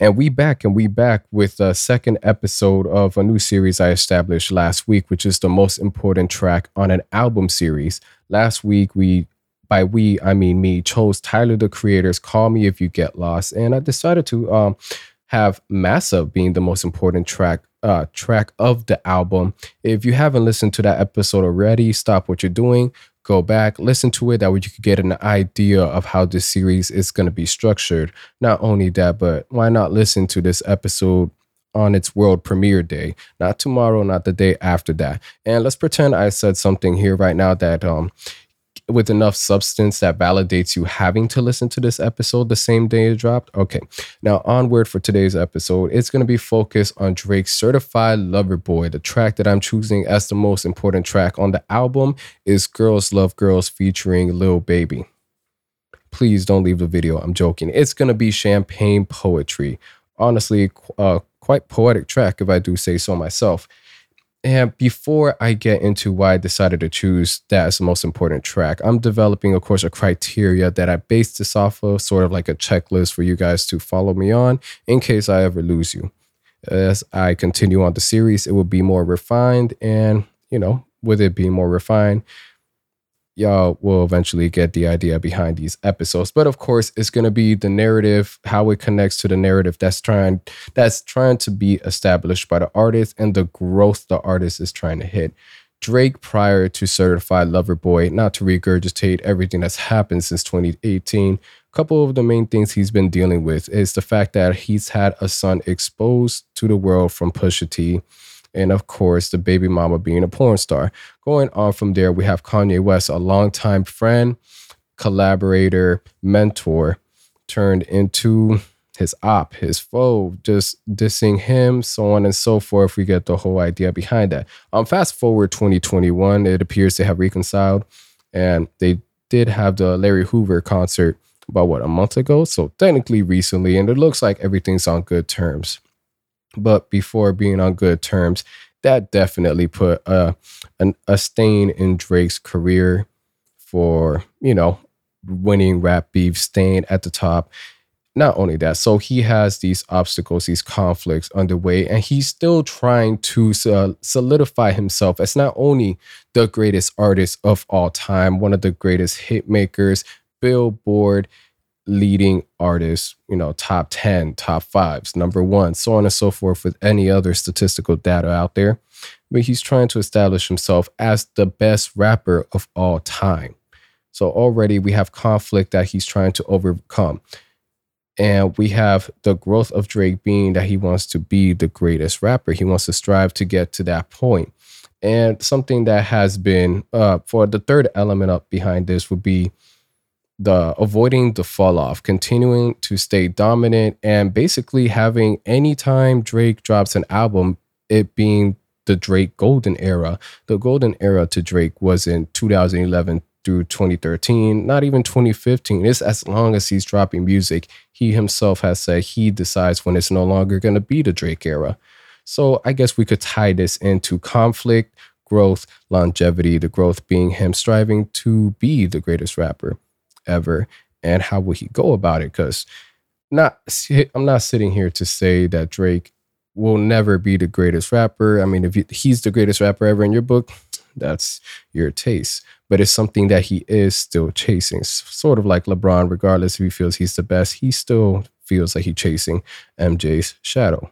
And we back and we back with the second episode of a new series I established last week, which is the most important track on an album series. Last week we by we I mean me chose Tyler the Creator's Call Me If You Get Lost, and I decided to um, have Massa being the most important track uh, track of the album. If you haven't listened to that episode already, stop what you're doing, go back, listen to it. That way you could get an idea of how this series is going to be structured. Not only that, but why not listen to this episode on its world premiere day, not tomorrow, not the day after that. And let's pretend I said something here right now that um with enough substance that validates you having to listen to this episode the same day it dropped. Okay, now onward for today's episode. It's going to be focused on Drake's Certified Lover Boy. The track that I'm choosing as the most important track on the album is Girls Love Girls featuring Lil Baby. Please don't leave the video. I'm joking. It's going to be champagne poetry. Honestly, uh, quite poetic track if I do say so myself. And before I get into why I decided to choose that as the most important track, I'm developing, of course, a criteria that I base this off of, sort of like a checklist for you guys to follow me on in case I ever lose you. As I continue on the series, it will be more refined. And, you know, with it being more refined, y'all will eventually get the idea behind these episodes. But of course, it's going to be the narrative, how it connects to the narrative that's trying that's trying to be established by the artist and the growth the artist is trying to hit. Drake prior to Certified Lover Boy, not to regurgitate everything that's happened since 2018. A couple of the main things he's been dealing with is the fact that he's had a son exposed to the world from Pusha T and of course the baby mama being a porn star. Going on from there, we have Kanye West, a longtime friend, collaborator, mentor, turned into his op, his foe, just dissing him, so on and so forth. We get the whole idea behind that. Um, fast forward 2021, it appears they have reconciled, and they did have the Larry Hoover concert about what a month ago, so technically recently, and it looks like everything's on good terms but before being on good terms, that definitely put a, an, a stain in Drake's career for, you know, winning rap beef, staying at the top. Not only that, so he has these obstacles, these conflicts underway, and he's still trying to uh, solidify himself as not only the greatest artist of all time, one of the greatest hit makers, Billboard leading artists, you know, top 10, top fives, number one, so on and so forth with any other statistical data out there. But he's trying to establish himself as the best rapper of all time. So already we have conflict that he's trying to overcome. And we have the growth of Drake being that he wants to be the greatest rapper. He wants to strive to get to that point. And something that has been, uh, for the third element up behind this would be the avoiding the fall off, continuing to stay dominant, and basically having anytime Drake drops an album, it being the Drake golden era. The golden era to Drake was in 2011 through 2013, not even 2015. It's as long as he's dropping music. He himself has said he decides when it's no longer going to be the Drake era. So I guess we could tie this into conflict, growth, longevity, the growth being him striving to be the greatest rapper ever and how will he go about it? Because not i'm not sitting here to say that drake will never be the greatest rapper. I mean if he's the greatest rapper ever in your book that's your taste. But it's something that he is still chasing sort of like lebron regardless if he feels he's the best he still feels like he's chasing mj's shadow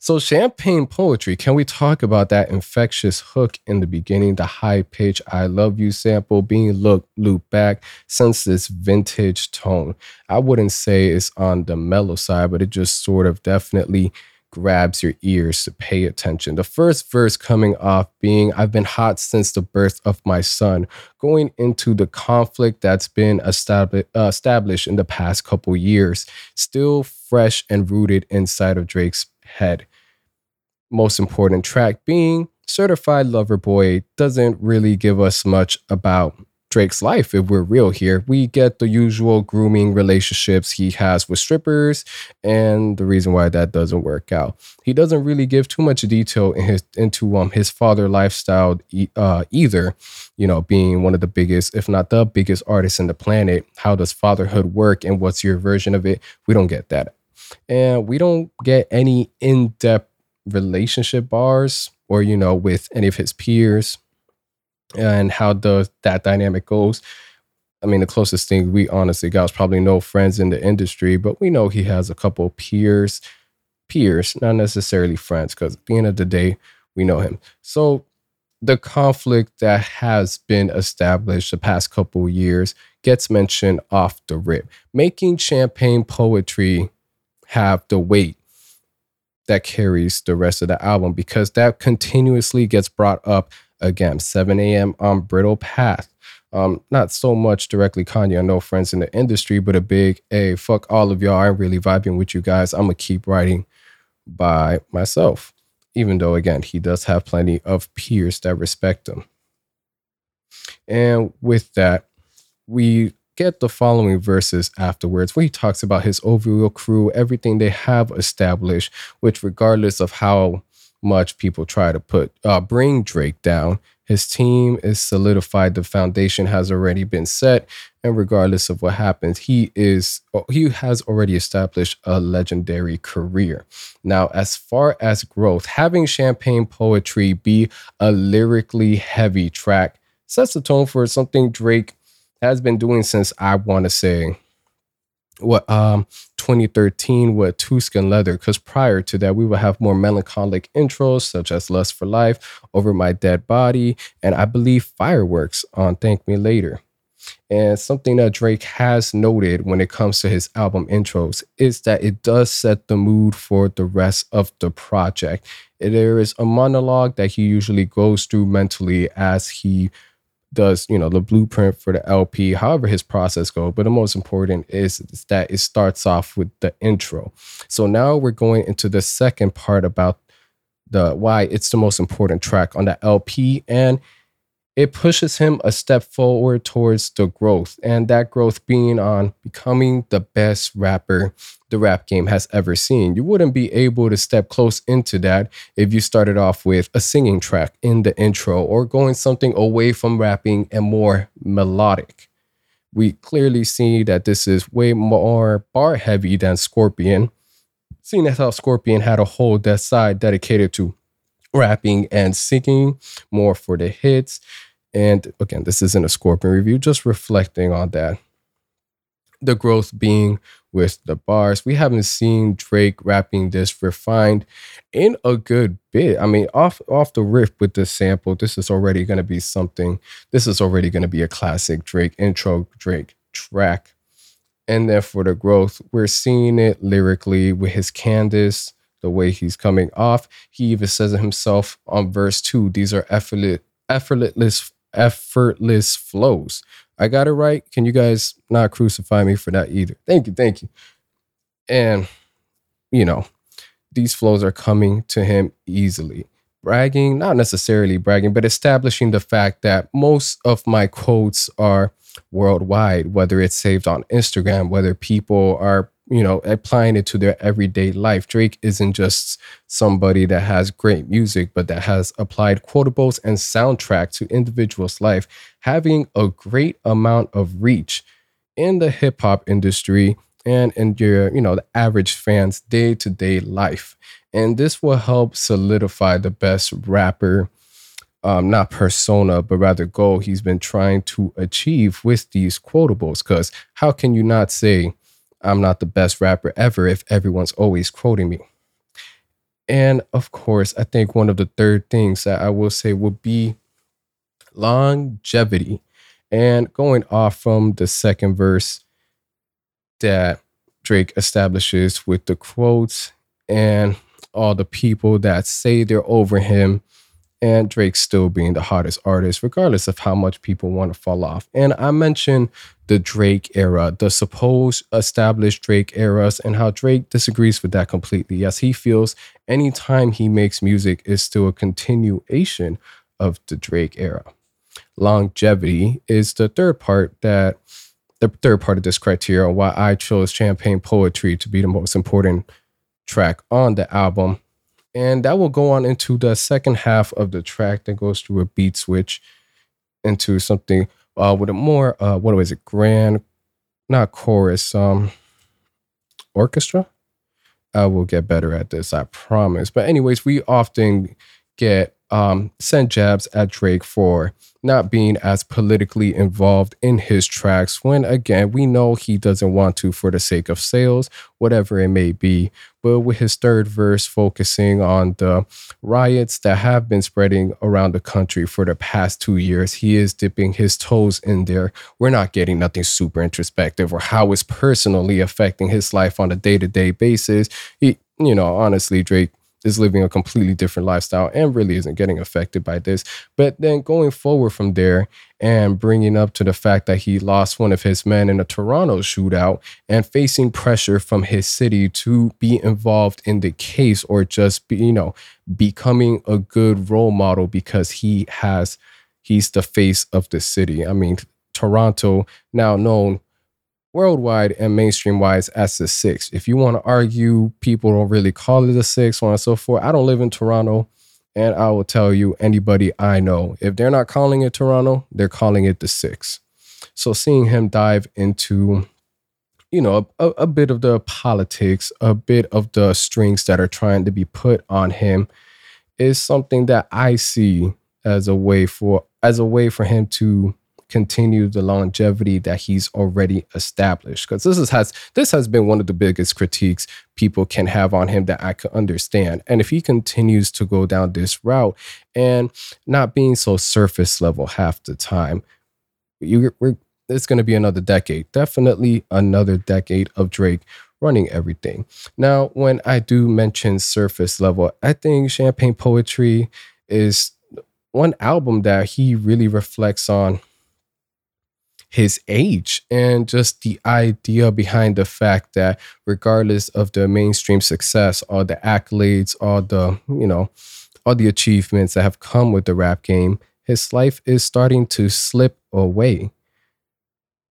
so, champagne poetry, can we talk about that infectious hook in the beginning, the high pitch I love you sample being looked looped back since this vintage tone? I wouldn't say it's on the mellow side, but it just sort of definitely grabs your ears to pay attention. The first verse coming off being, I've been hot since the birth of my son, going into the conflict that's been uh, established in the past couple years, still fresh and rooted inside of Drake's head. Most important track being Certified Lover Boy doesn't really give us much about Drake's life if we're real here. We get the usual grooming relationships he has with strippers and the reason why that doesn't work out. He doesn't really give too much detail in his, into um his father lifestyle uh, either, you know, being one of the biggest if not the biggest artists in the planet. How does fatherhood work and what's your version of it? We don't get that. And we don't get any in depth relationship bars or, you know, with any of his peers and how does that dynamic goes. I mean, the closest thing we honestly got was probably no friends in the industry, but we know he has a couple peers, peers, not necessarily friends, because at the end of the day, we know him. So the conflict that has been established the past couple years gets mentioned off the rip, making champagne poetry have the weight that carries the rest of the album because that continuously gets brought up again. 7 a.m. on Bridle Path. Um, not so much directly Kanye. I know friends in the industry, but a big, hey, fuck all of y'all. I'm really vibing with you guys. I'm gonna keep writing by myself. Even though, again, he does have plenty of peers that respect him. And with that, we get the following verses afterwards where he talks about his overall crew, everything they have established, which regardless of how much people try to put uh, bring Drake down, his team is solidified. The foundation has already been set, and regardless of what happens, he is oh, he has already established a legendary career. Now, as far as growth, having champagne poetry be a lyrically heavy track sets the tone for something Drake has been doing since I want to say what um 2013 with Tuscan Leather because prior to that we would have more melancholic intros such as Lust for Life, Over My Dead Body, and I believe Fireworks on Thank Me Later. And something that Drake has noted when it comes to his album intros is that it does set the mood for the rest of the project. There is a monologue that he usually goes through mentally as he does you know the blueprint for the LP, however his process goes. But the most important is, is that it starts off with the intro. So now we're going into the second part about the why it's the most important track on the LP, and it pushes him a step forward towards the growth, and that growth being on becoming the best rapper the rap game has ever seen. You wouldn't be able to step close into that if you started off with a singing track in the intro or going something away from rapping and more melodic. We clearly see that this is way more bar heavy than Scorpion, seeing as how Scorpion had a whole that side dedicated to rapping and singing more for the hits and again, this isn't a Scorpion review, just reflecting on that. The growth being with the bars. We haven't seen Drake rapping this refined in a good bit. I mean, off off the riff with this sample, this is already going to be something. This is already going to be a classic Drake intro Drake track. And then for the growth, we're seeing it lyrically with his cadence, the way he's coming off. He even says it himself on verse two. These are effortless, effortless effortless flows. I got it right. Can you guys not crucify me for that either? Thank you. Thank you. And, you know, these flows are coming to him easily. Bragging, not necessarily bragging, but establishing the fact that most of my quotes are worldwide, whether it's saved on Instagram, whether people are you know, applying it to their everyday life. Drake isn't just somebody that has great music, but that has applied quotables and soundtrack to individuals' life, having a great amount of reach in the hip hop industry and in your, you know, the average fan's day to day life. And this will help solidify the best rapper, um, not persona, but rather goal he's been trying to achieve with these quotables. Because how can you not say, I'm not the best rapper ever if everyone's always quoting me. And of course, I think one of the third things that I will say would be longevity. And going off from the second verse that Drake establishes with the quotes and all the people that say they're over him and Drake still being the hottest artist, regardless of how much people want to fall off. And I mentioned the Drake era, the supposed established Drake eras, and how Drake disagrees with that completely. Yes, he feels anytime he makes music is still a continuation of the Drake era. Longevity is the third part that the third part of this criteria why I chose Champagne Poetry to be the most important track on the album and that will go on into the second half of the track that goes through a beat switch into something uh, with a more uh, what was it grand not chorus um orchestra I will get better at this, I promise. But anyways, we often get um, send jabs at Drake for not being as politically involved in his tracks when again we know he doesn't want to for the sake of sales whatever it may be. But with his third verse focusing on the riots that have been spreading around the country for the past 2 years he is dipping his toes in there. We're not getting nothing super introspective or how it's personally affecting his life on a day-to-day basis. He you know honestly Drake is living a completely different lifestyle and really isn't getting affected by this. But then going forward from there and bringing up to the fact that he lost one of his men in a Toronto shootout and facing pressure from his city to be involved in the case or just be, you know, becoming a good role model because he has he's the face of the city. I mean, Toronto now known worldwide and mainstream wise as the six. If you want to argue, people don't really call it a six, so on and so forth. I don't live in Toronto, and I will tell you anybody I know, if they're not calling it Toronto, they're calling it the six. So seeing him dive into you know, a, a bit of the politics, a bit of the strings that are trying to be put on him is something that I see as a way for as a way for him to continue the longevity that he's already established. Because this is, has this has been one of the biggest critiques people can have on him that I could understand. And if he continues to go down this route and not being so surface level half the time you we're it's going to be another decade definitely another decade of Drake running everything. Now when I do mention surface level I think champagne poetry is one album that he really reflects on his age and just the idea behind the fact that regardless of the mainstream success all the accolades all the you know all the achievements that have come with the rap game his life is starting to slip away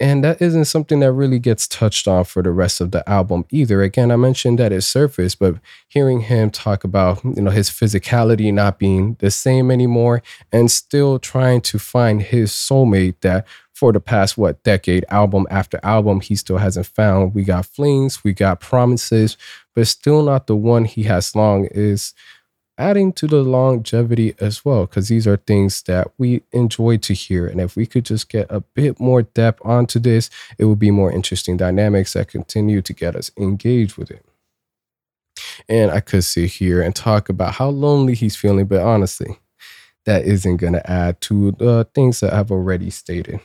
and that isn't something that really gets touched on for the rest of the album either. Again, I mentioned that it's surface, but hearing him talk about, you know, his physicality not being the same anymore and still trying to find his soulmate that for the past what decade, album after album, he still hasn't found. We got flings, we got promises, but still not the one he has long is adding to the longevity as well, because these are things that we enjoy to hear. And if we could just get a bit more depth onto this, it would be more interesting dynamics that continue to get us engaged with it. And I could sit here and talk about how lonely he's feeling, but honestly, that isn't going to add to the things that I've already stated.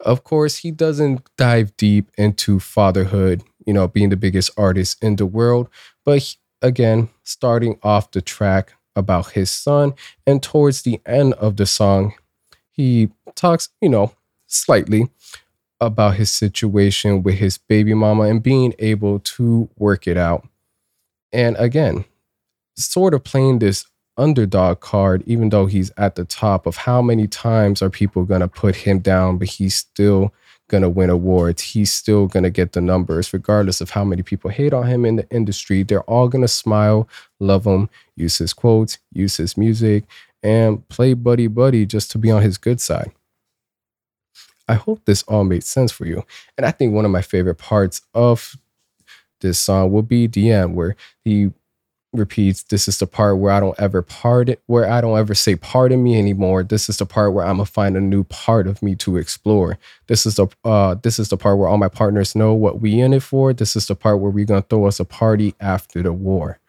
Of course, he doesn't dive deep into fatherhood, you know, being the biggest artist in the world, but again, starting off the track about his son. And towards the end of the song, he talks, you know, slightly about his situation with his baby mama and being able to work it out. And again, sort of playing this underdog card, even though he's at the top of how many times are people going to put him down, but he's still going to win awards. He's still going to get the numbers, regardless of how many people hate on him in the industry. They're all going to smile, love him, use his quotes, use his music, and play buddy buddy just to be on his good side. I hope this all made sense for you. And I think one of my favorite parts of this song will be the end, where he repeats this is the part where i don't ever pardon where i don't ever say pardon me anymore. This is the part where i'm gonna find a new part of me to explore. This is the uh this is the part where all my partners know what we in it for. This is the part where we're gonna throw us a party after the war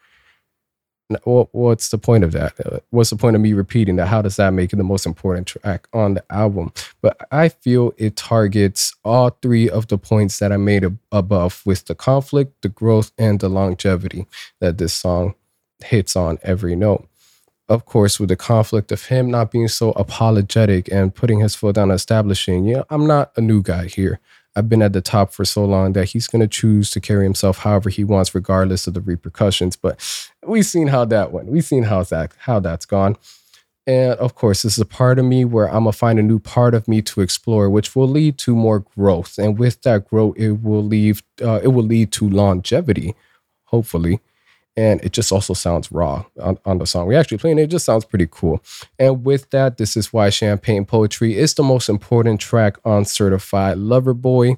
what's the point of that? Uh, what's the point of me repeating that? How does that make it the most important track on the album? But I feel it targets all three of the points that I made above with the conflict, the growth, and the longevity that this song hits on every note. Of course, with the conflict of him not being so apologetic and putting his foot down, establishing, you know, I'm not a new guy here. I've been at the top for so long that he's going to choose to carry himself however he wants, regardless of the repercussions. But we've seen how that went. We've seen how that how that's gone. And of course, this is a part of me where I'm gonna find a new part of me to explore, which will lead to more growth. And with that growth, it will leave uh, it will lead to longevity, hopefully and it just also sounds raw on, on the song. We actually playing it, it just sounds pretty cool. And with that, this is why Champagne Poetry is the most important track on Certified Lover Boy.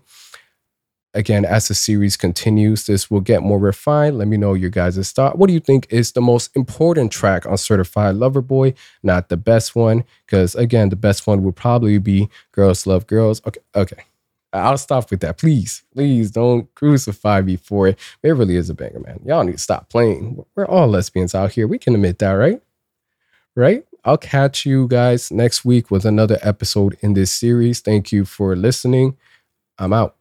Again, as the series continues, this will get more refined. Let me know your guys' thought. What do you think is the most important track on Certified Lover Boy? Not the best one, because again, the best one would probably be Girls Love Girls. Okay, okay. I'll stop with that. Please, please don't crucify me for it. It really is a banger, man. Y'all need to stop playing. We're all lesbians out here. We can admit that, right? Right? I'll catch you guys next week with another episode in this series. Thank you for listening. I'm out.